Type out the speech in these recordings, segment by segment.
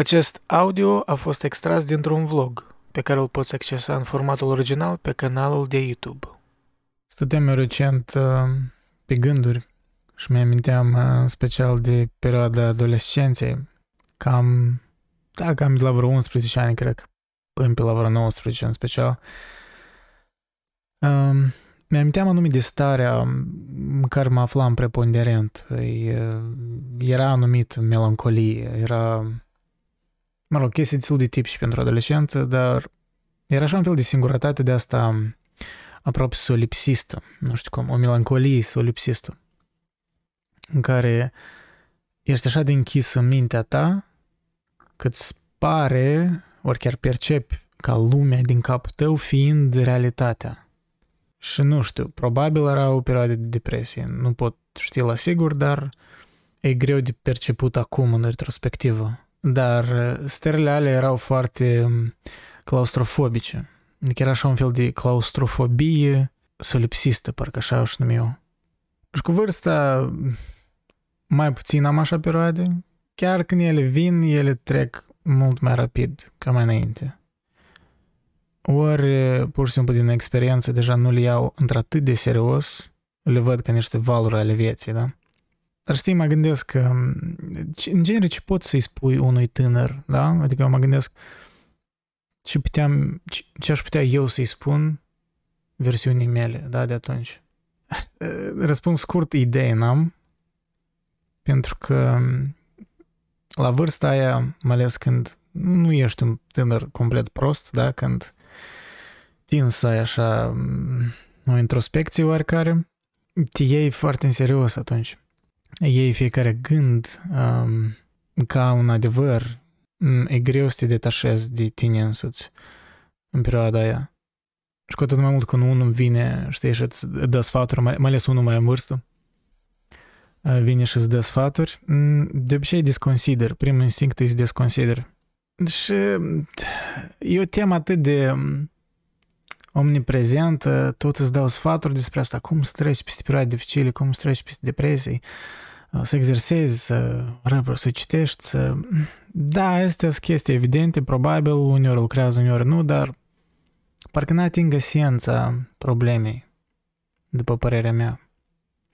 Acest audio a fost extras dintr-un vlog pe care îl poți accesa în formatul original pe canalul de YouTube. Stăteam eu recent uh, pe gânduri și mi-aminteam uh, în special de perioada adolescenței, cam, da, cam de la vreo 11 ani, cred că, până pe la vreo 19 în special. Um, mi-aminteam anume de starea în care mă aflam preponderent. Era anumit melancolie, era mă rog, chestii destul de tip și pentru adolescență, dar era așa un fel de singurătate de asta aproape solipsistă, nu știu cum, o melancolie solipsistă, în care ești așa de închis în mintea ta că îți pare, ori chiar percepi ca lumea din capul tău fiind realitatea. Și nu știu, probabil era o perioadă de depresie, nu pot ști la sigur, dar e greu de perceput acum în retrospectivă dar uh, stările alea erau foarte um, claustrofobice. Adică era așa un fel de claustrofobie solipsistă, parcă așa o numi eu. Și cu vârsta mai puțin am așa perioade. Chiar când ele vin, ele trec mult mai rapid ca mai înainte. Ori, pur și simplu din experiență, deja nu le iau într-atât de serios, le văd ca niște valuri ale vieții, da? Dar știi, mă gândesc că, în genere, ce poți să-i spui unui tânăr, da? Adică mă gândesc ce, puteam, ce, ce aș putea eu să-i spun versiunii mele, da, de atunci. Răspuns scurt, idei n-am, pentru că la vârsta aia, mai ales când nu ești un tânăr complet prost, da, când tin să ai așa o introspecție oarecare, te iei foarte în serios atunci iei fiecare gând um, ca un adevăr, mm, e greu să te detașezi de tine însuți în perioada aia. Și cu atât mai mult când unul vine, știi, și îți dă sfaturi, mai, mai ales unul mai în vârstă, uh, vine și îți dă sfaturi, mm, de obicei desconsider. Primul instinct e să desconsider. Și e o temă atât de mm, omniprezentă, tot îți dau sfaturi despre asta, cum să treci peste perioade dificile, cum să treci peste depresii, să exersezi, să, whatever, să citești, să... Da, astea sunt chestii evidente, probabil, uneori lucrează, uneori nu, dar parcă nu ating esența problemei, după părerea mea.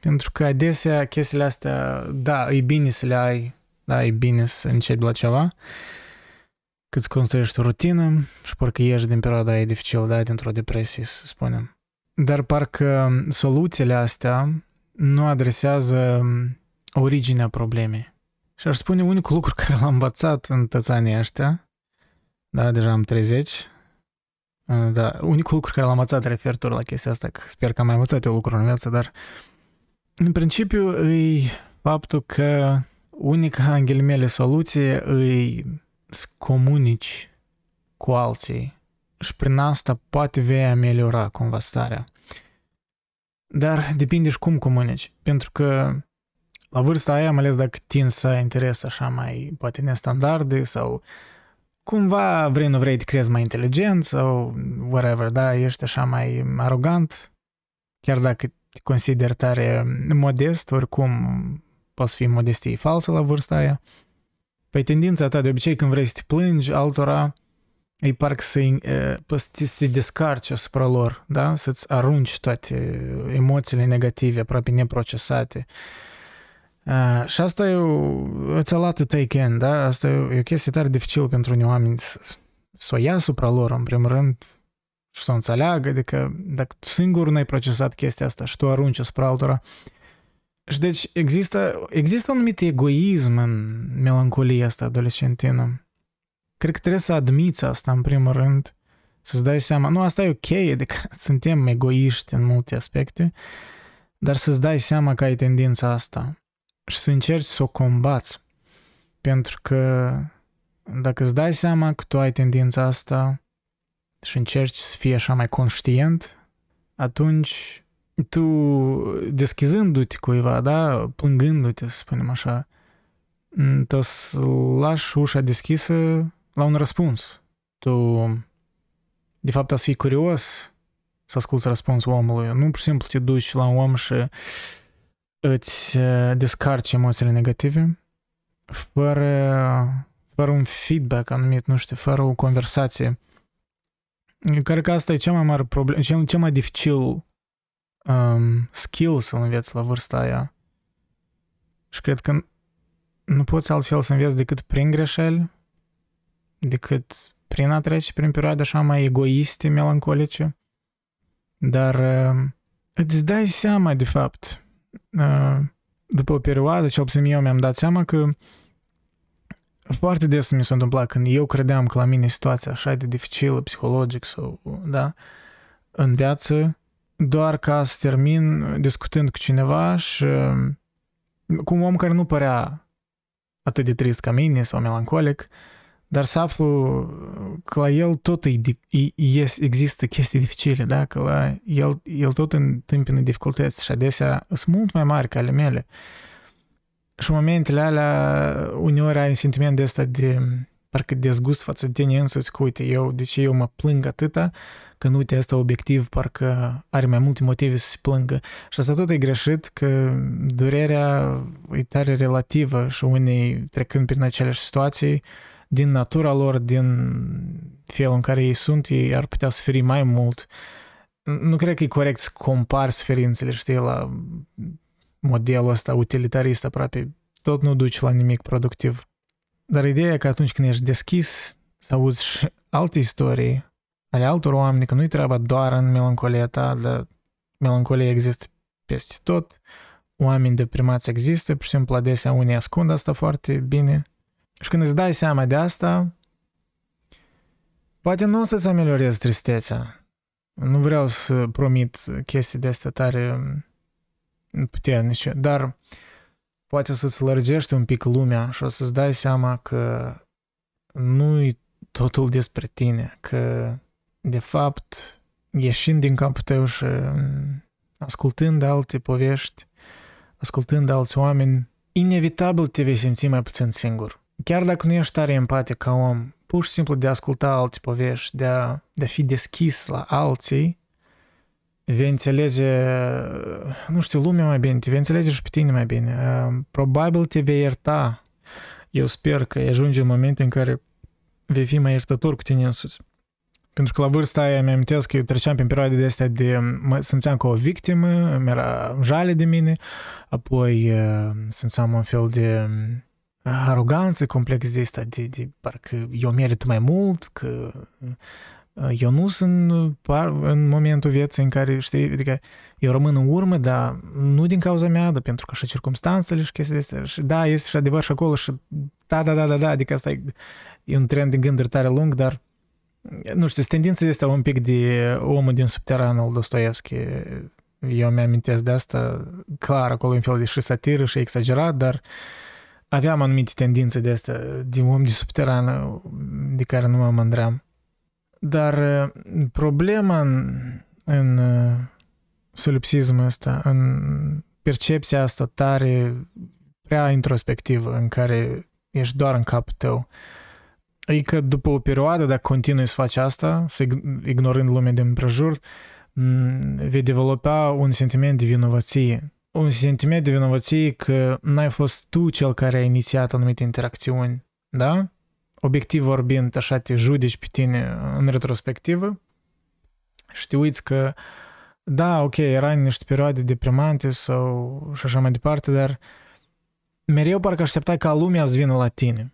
Pentru că adesea chestiile astea, da, e bine să le ai, da, e bine să începi la ceva, cât să construiești o rutină și parcă ieși din perioada aia dificilă, da, dintr-o depresie, să spunem. Dar parcă soluțiile astea nu adresează originea problemei. Și aș spune unicul lucru care l-am învățat în tățanii ăștia, da, deja am 30, da, unicul lucru care l-am învățat referitor la chestia asta, că sper că am mai învățat eu lucruri în viață, dar în principiu e faptul că unica, în ghilimele, soluție e să comunici cu alții și prin asta poate vei ameliora cumva starea. Dar depinde și cum comunici, pentru că la vârsta aia, mai ales dacă tin să ai interes așa mai, poate nestandarde sau cumva vrei, nu vrei, te crezi mai inteligent sau whatever, da, ești așa mai arogant, chiar dacă te consideri tare modest, oricum poți fi modestie falsă la vârsta aia. Păi tendința ta de obicei când vrei să te plângi altora, îi parcă să, să se descarci asupra lor, da? Să-ți arunci toate emoțiile negative, aproape neprocesate. Uh, și asta e o, it's a lot to take in, da? Asta e o chestie tare dificil pentru unii oameni să, să o ia asupra lor, în primul rând, și să o înțeleagă, adică dacă tu singur n-ai procesat chestia asta și tu arunci asupra altora, și deci există, există un anumit egoism în melancolia asta adolescentină. Cred că trebuie să admiți asta în primul rând, să-ți dai seama, nu, asta e ok, adică suntem egoiști în multe aspecte, dar să-ți dai seama că ai tendința asta și să încerci să o combați. Pentru că dacă îți dai seama că tu ai tendința asta și încerci să fii așa mai conștient, atunci tu, deschizându-te cuiva, da, plângându-te, să spunem așa, tu o să lași ușa deschisă la un răspuns. Tu, de fapt, să fii curios să asculți răspunsul omului. Nu pur și simplu te duci la un om și îți descarci emoțiile negative fără, fără un feedback anumit, nu știu, fără o conversație. Cred că asta e cea mai mare problemă, cel, cel mai dificil um, skill să înveți la vârsta aia. Și cred că nu poți altfel să înveți decât prin greșeli, decât prin a trece prin perioade așa mai egoiste, melancolice. Dar uh, îți dai seama, de fapt, uh, după o perioadă, cel puțin eu mi-am dat seama că foarte des mi s-a întâmplat când eu credeam că la mine situația așa de dificilă, psihologic sau, da, în viață, doar ca să termin discutând cu cineva și cu un om care nu părea atât de trist ca mine sau melancolic, dar să aflu că la el tot e, e, există chestii dificile, da? că la el, el tot întâmpină dificultăți și adesea sunt mult mai mari ca ale mele. Și în momentele alea, uneori ai un sentiment de ăsta de parcă dezgust față de tine însuți, că uite, eu, de ce eu mă plâng atâta, că nu uite, asta obiectiv parcă are mai multe motive să se plângă. Și asta tot e greșit, că durerea e tare relativă și unii trecând prin aceleași situații, din natura lor, din felul în care ei sunt, ei ar putea suferi mai mult. Nu cred că e corect să compari suferințele, știi, la modelul ăsta utilitarist aproape. Tot nu duce la nimic productiv. Dar ideea e că atunci când ești deschis să auzi și alte istorii ale altor oameni, că nu-i treaba doar în melancolia ta, dar melancolia există peste tot, oameni deprimați există, pur și simplu adesea unii ascund asta foarte bine. Și când îți dai seama de asta, poate nu o să-ți ameliorezi tristețea. Nu vreau să promit chestii de astea tare puternice, dar poate să-ți lărgești un pic lumea și o să-ți dai seama că nu-i totul despre tine, că de fapt ieșind din capul tău și ascultând alte povești, ascultând alți oameni, inevitabil te vei simți mai puțin singur. Chiar dacă nu ești tare empatic ca om, pur și simplu de a asculta alte povești, de a, de a fi deschis la alții, vei înțelege, nu știu, lumea mai bine, te vei înțelege și pe tine mai bine. Probabil te vei ierta. Eu sper că ajunge în momente în care vei fi mai iertător cu tine însuți. Pentru că la vârsta aia mi-am că eu treceam prin perioade de astea de... mă simțeam ca o victimă, mi-era jale de mine, apoi simțeam un fel de aroganță, complex de asta, de, de parcă eu merit mai mult, că eu nu sunt în momentul vieții în care, știi, adică eu rămân în urmă, dar nu din cauza mea, dar pentru că și circumstanțele și chestii astea. Și da, este și adevăr și acolo și da, da, da, da, da, adică asta e, e un trend de gânduri tare lung, dar nu știu, tendința este un pic de omul din subteran al Dostoevski. Eu mi-amintesc de asta, clar, acolo un fel de și satiră și exagerat, dar aveam anumite tendințe de asta, de om de subteran, de care nu mă mândream. Dar problema în, în solipsismul ăsta, în percepția asta tare, prea introspectivă, în care ești doar în capul tău, Adică după o perioadă, dacă continui să faci asta, să ignorând lumea din împrejur, vei dezvolta un sentiment de vinovăție. Un sentiment de vinovăție că n-ai fost tu cel care a inițiat anumite interacțiuni, da? Obiectiv vorbind, așa te judeci pe tine în retrospectivă și te uiți că da, ok, era în niște perioade deprimante sau și așa mai departe, dar mereu parcă așteptai ca lumea să vină la tine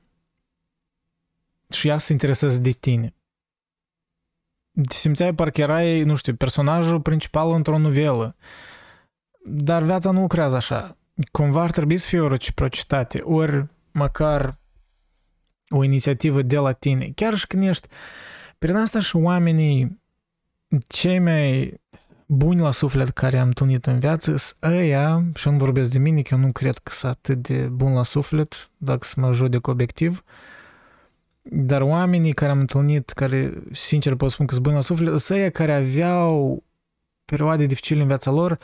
și ea se interesează de tine. Te simțeai parcă erai, nu știu, personajul principal într-o novelă. Dar viața nu lucrează așa. Cumva ar trebui să fie o reciprocitate, ori măcar o inițiativă de la tine. Chiar și când ești... Prin asta și oamenii cei mai buni la suflet care am întâlnit în viață sunt ăia, și nu vorbesc de mine, că eu nu cred că sunt atât de bun la suflet, dacă să mă judec obiectiv, dar oamenii care am întâlnit, care sincer pot spun că sunt buni la suflet, sunt ăia care aveau perioade dificile în viața lor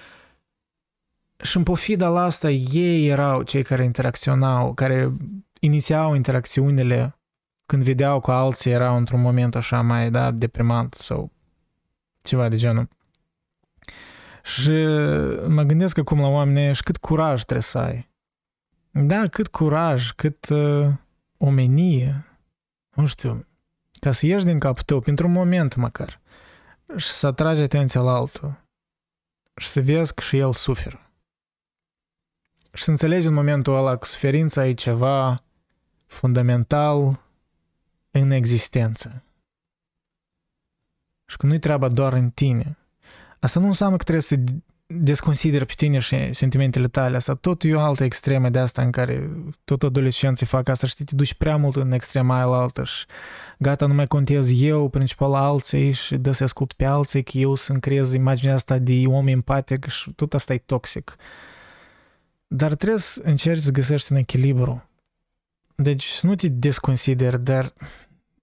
și în pofida la asta ei erau cei care interacționau, care inițiau interacțiunile când vedeau că alții erau într-un moment așa mai da, deprimant sau ceva de genul. Și mă gândesc acum la oameni și cât curaj trebuie să ai. Da, cât curaj, cât uh, omenie, nu știu, ca să ieși din capul tău, pentru un moment măcar, și să atragi atenția la altul și să vezi că și el suferă. Și să înțelegi în momentul ăla că suferința e ceva fundamental în existență. Și că nu-i treaba doar în tine. Asta nu înseamnă că trebuie să desconsider pe tine și sentimentele tale. Asta tot e o altă extremă de asta în care tot adolescenții fac asta și te duci prea mult în extrema aia la altă și gata, nu mai contez eu, principal alții și dă să ascult pe alții că eu să-mi creez imaginea asta de om empatic și tot asta e toxic. Dar trebuie să încerci să găsești un echilibru. Deci să nu te desconsideri, dar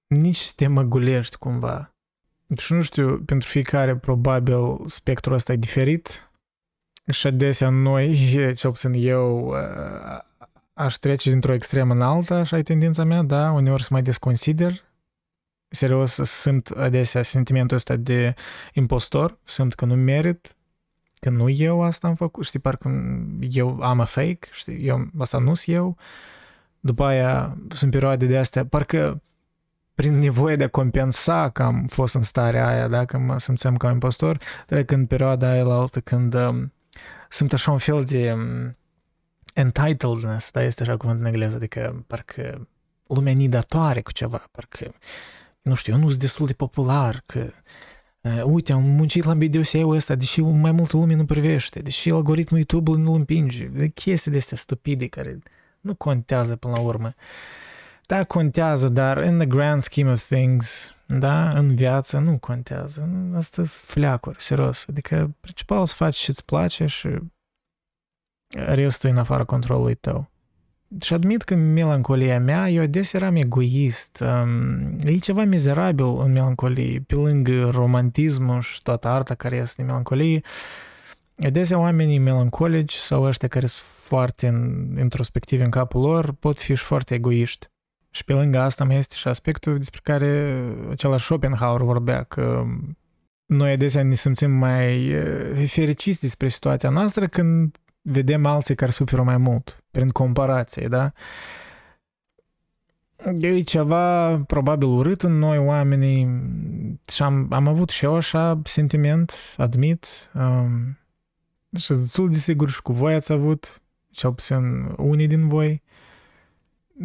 nici să te măgulești cumva. Și nu știu, pentru fiecare probabil spectrul ăsta e diferit și adesea noi, cel puțin eu, aș trece dintr-o extremă în alta, așa e tendința mea, da, uneori să mai desconsider, serios, simt adesea sentimentul ăsta de impostor, simt că nu merit, că nu eu asta am făcut, știi, parcă eu am a fake, știi, eu, asta nu sunt eu. După aia sunt perioade de astea, parcă prin nevoie de a compensa că am fost în starea aia, da, că mă simțeam ca impostor, trec în perioada aia la altă când um, simt așa un fel de um, entitledness, da, este așa cuvânt în engleză, adică parcă lumea nidatoare cu ceva, parcă, nu știu, eu nu sunt destul de popular, că uh, uite, am muncit la BDSA-ul ăsta, deși mai multă lume nu privește, deși algoritmul YouTube nu îl împinge, de chestii de astea stupide care nu contează până la urmă. Da, contează, dar in the grand scheme of things, da, în viață nu contează. Asta sunt fleacuri, serios. Adică, principal să faci ce-ți place și restul e în afara controlului tău. Și admit că melancolia mea, eu adesea eram egoist. E ceva mizerabil în melancolie, pe lângă romantismul și toată arta care este de melancolie. Adesea oamenii melancolici sau ăștia care sunt foarte introspectivi în capul lor pot fi și foarte egoiști. Și pe lângă asta mai este și aspectul despre care același Schopenhauer vorbea, că noi adesea ne simțim mai fericiți despre situația noastră când vedem alții care suferă mai mult, prin comparație, da? E ceva probabil urât în noi oamenii și am, am avut și eu așa sentiment, admit, um, și destul de sigur și cu voi ați avut, cel puțin unii din voi,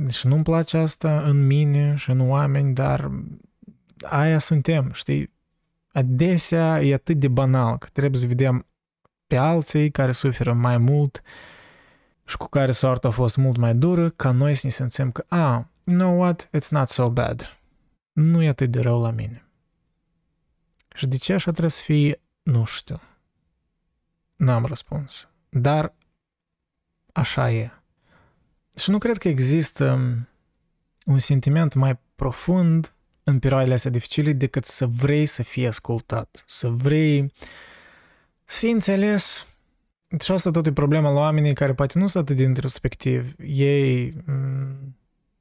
și nu-mi place asta în mine și în oameni, dar aia suntem, știi? Adesea e atât de banal că trebuie să vedem pe alții care suferă mai mult și cu care soarta a fost mult mai dură, ca noi să ne simțim că, ah, you know what, it's not so bad. Nu e atât de rău la mine. Și de ce așa trebuie să fie, nu știu. N-am răspuns. Dar așa e. Și nu cred că există un sentiment mai profund în perioadele astea dificile decât să vrei să fii ascultat, să vrei să fii înțeles. Și asta tot e problema la oamenii care poate nu sunt atât de introspectivi, ei,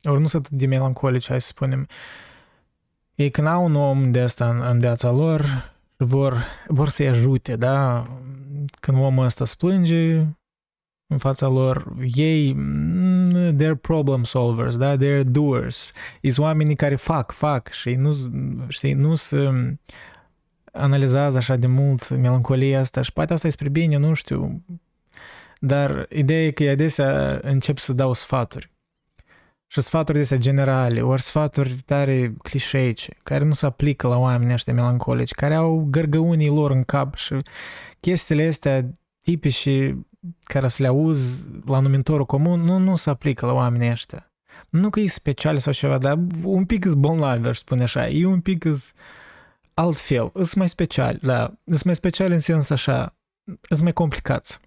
ori nu sunt atât de melancolici, hai să spunem. Ei când au un om de asta în, în viața lor, vor, vor să-i ajute, da? Când omul ăsta splânge, în fața lor, ei, mm, they're problem solvers, da? They're doers. Is oamenii care fac, fac și nu, știi, nu se analizează așa de mult melancolia asta și poate asta e spre bine, nu știu. Dar ideea e că adesea încep să dau sfaturi. Și sfaturi de generale, ori sfaturi tare clișeice, care nu se aplică la oamenii ăștia melancolici, care au gărgăunii lor în cap și chestiile astea tipice care să le auzi la numitorul comun nu, nu se aplică la oamenii ăștia. Nu că e special sau ceva, dar un pic îs bolnavi, aș spune așa. E un pic îs altfel, îs mai special, da. Îs mai special în sens așa, îs mai complicați.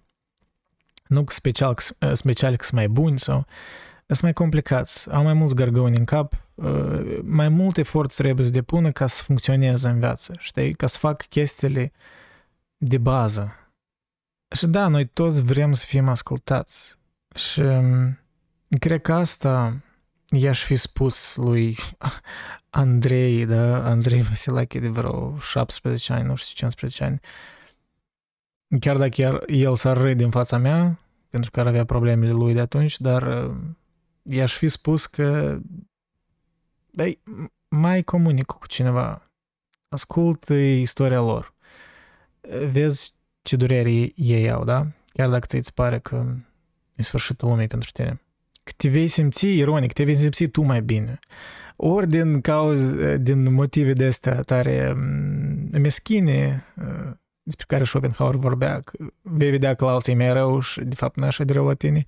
Nu că special, special că sunt mai buni sau sunt mai complicați, au mai mulți gărgăuni în cap, uh, mai mult efort trebuie să depună ca să funcționeze în viață, știi? Ca să fac chestiile de bază, și da, noi toți vrem să fim ascultați. Și mm, cred că asta i-aș fi spus lui Andrei, da, Andrei Vasilache de vreo 17 ani, nu știu, 15 ani. Chiar dacă el, el s-ar râde în fața mea, pentru că ar avea problemele lui de atunci, dar mm, i-aș fi spus că băi, mai comunic cu cineva, ascultă istoria lor, vezi ce durere ei au, da? Chiar dacă ți-ți pare că e sfârșitul lumii pentru tine. Că te vei simți ironic, te vei simți tu mai bine. Ori din cauze, din motive de astea tare meschine, despre care Schopenhauer vorbea, că vei vedea că la alții e mai rău și de fapt nu așa de rău la tine,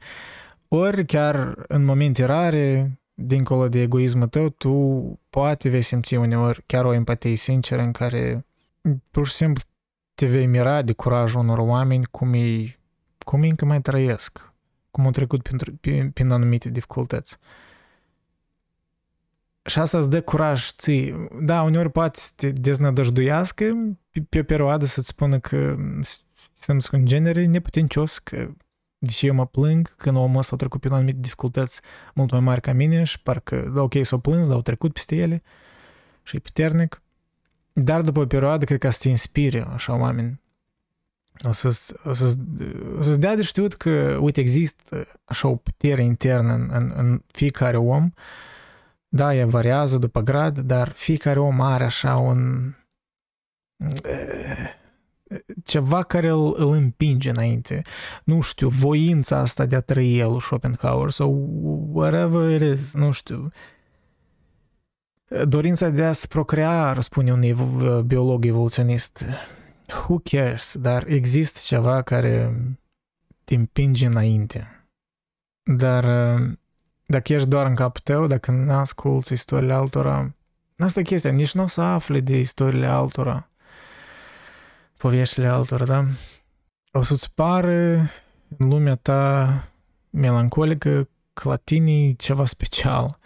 ori chiar în momente rare, dincolo de egoismul tău, tu poate vei simți uneori chiar o empatie sinceră în care pur și simplu te vei mira de curajul unor oameni cum ei, cum ei încă mai trăiesc, cum au trecut prin, prin, prin anumite dificultăți. Și asta îți dă curaj ții. Da, uneori poate să te deznădăjduiască pe, pe o perioadă să-ți spună că suntem un genere neputincios, că deși eu mă plâng când omul ăsta a trecut prin anumite dificultăți mult mai mari ca mine și parcă, da, ok, s-au plâns, dar au trecut peste ele și e puternic. Dar după o perioadă, cred că să te inspire așa oameni. O să-ți, o să o să dea de știut că, uite, există așa o putere internă în, în, în fiecare om. Da, ea variază după grad, dar fiecare om are așa un ceva care îl, îl împinge înainte. Nu știu, voința asta de a trăi el, Schopenhauer, sau whatever it is, nu știu. Dorința de a se procrea, răspunde un biolog evoluționist. Who cares? Dar există ceva care te împinge înainte. Dar dacă ești doar în capul tău, dacă nu asculți istoriile altora, asta e chestia, nici nu o să afli de istoriile altora poveștile altora, da? O să-ți pară în lumea ta melancolică că la tine e ceva special.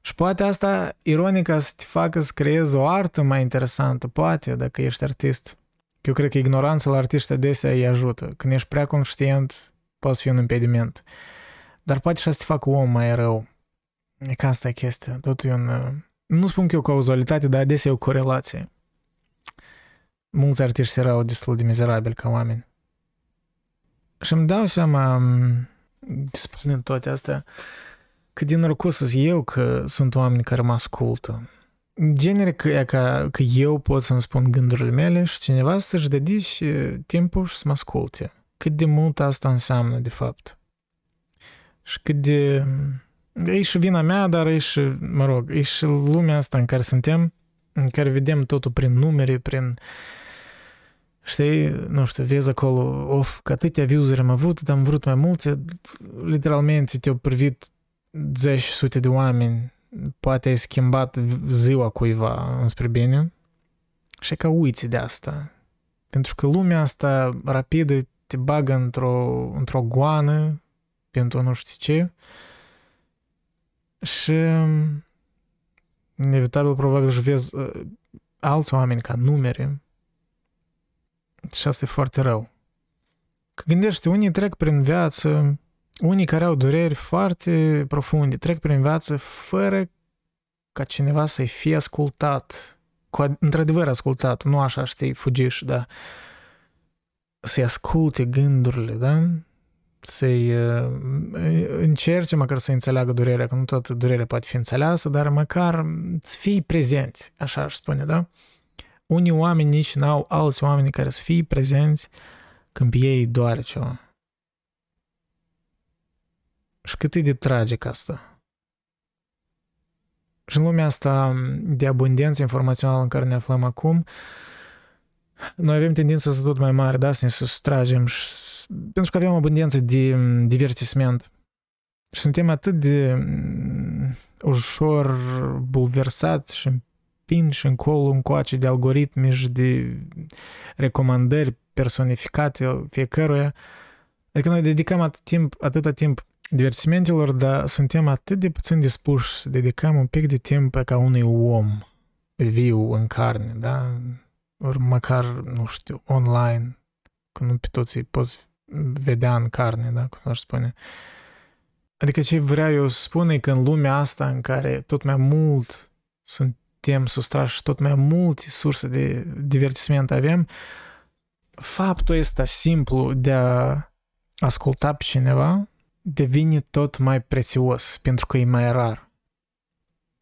Și poate asta, ironică, să te facă să creezi o artă mai interesantă, poate, dacă ești artist. Eu cred că ignoranța la artiști adesea îi ajută. Când ești prea conștient, poate fi un impediment. Dar poate și să te facă om mai rău. E ca asta e chestia. Totul e un... Nu spun că e o cauzalitate, dar adesea e o corelație mulți artiști erau destul de mizerabili ca oameni. Și îmi dau seama, spunând toate astea, cât din norocos sunt eu că sunt oameni care mă ascultă. Genere că, că, că eu pot să-mi spun gândurile mele și cineva să-și dedice timpul și să mă asculte. Cât de mult asta înseamnă, de fapt. Și cât de... E și vina mea, dar e și, mă rog, e și lumea asta în care suntem, în care vedem totul prin numere, prin uh, Știi, nu știu, vezi acolo, of, că atâtea views am avut, dar am vrut mai multe, literalmente te-au privit zeci sute de oameni, poate ai schimbat ziua cuiva înspre bine. Și ca uiți de asta. Pentru că lumea asta rapidă te bagă într-o, într-o goană pentru nu știu ce. Și inevitabil probabil și vezi uh, alți oameni ca numere și asta e foarte rău. Că gândește, unii trec prin viață, unii care au dureri foarte profunde, trec prin viață fără ca cineva să-i fie ascultat, cu într-adevăr ascultat, nu așa, știi, fugiș, da, să-i asculte gândurile, da? Să-i uh, încerce măcar să înțeleagă durerea, că nu toată durerea poate fi înțeleasă, dar măcar să fii prezenți, așa aș spune, da? Unii oameni nici n-au alți oameni care să fie prezenți când pe ei doare ceva. Și cât e de tragic asta. Și în lumea asta de abundență informațională în care ne aflăm acum, noi avem tendința să tot mai mare, da, să ne sustragem, și, pentru că avem abundență de divertisment. Și suntem atât de ușor bulversat și și încolo încoace de algoritmi și de recomandări personificate fiecăruia. Adică noi dedicăm atât timp, atâta timp divertimentelor, dar suntem atât de puțin dispuși să dedicăm un pic de timp ca unui om viu în carne, da? Ori măcar, nu știu, online, că nu pe toți poți vedea în carne, da? Cum aș spune. Adică ce vreau eu să spun e că în lumea asta în care tot mai mult sunt suntem sustrași tot mai multe surse de divertisment avem, faptul ăsta simplu de a asculta pe cineva devine tot mai prețios pentru că e mai rar.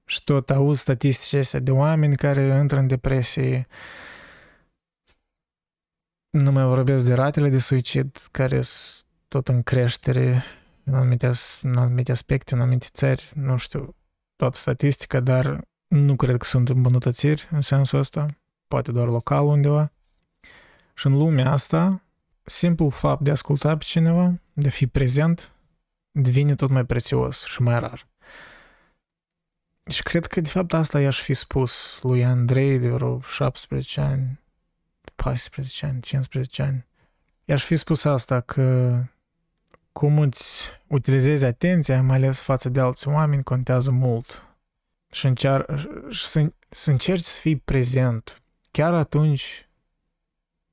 Și tot auzi statistici astea de oameni care intră în depresie. Nu mai vorbesc de ratele de suicid care sunt tot în creștere în anumite, în anumite aspecte, în anumite țări. Nu știu toată statistica, dar nu cred că sunt îmbunătățiri în sensul ăsta. Poate doar local undeva. Și în lumea asta, simplul fapt de a asculta pe cineva, de a fi prezent, devine tot mai prețios și mai rar. Și cred că, de fapt, asta i-aș fi spus lui Andrei de vreo 17 ani, 14 ani, 15 ani. I-aș fi spus asta, că cum îți utilizezi atenția, mai ales față de alți oameni, contează mult. Și, încear, și să, să încerci să fii prezent, chiar atunci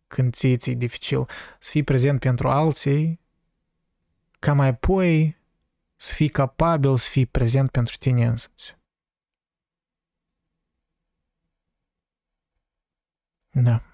când ție ți dificil, să fii prezent pentru alții, ca mai apoi să fii capabil să fii prezent pentru tine însuți. Да.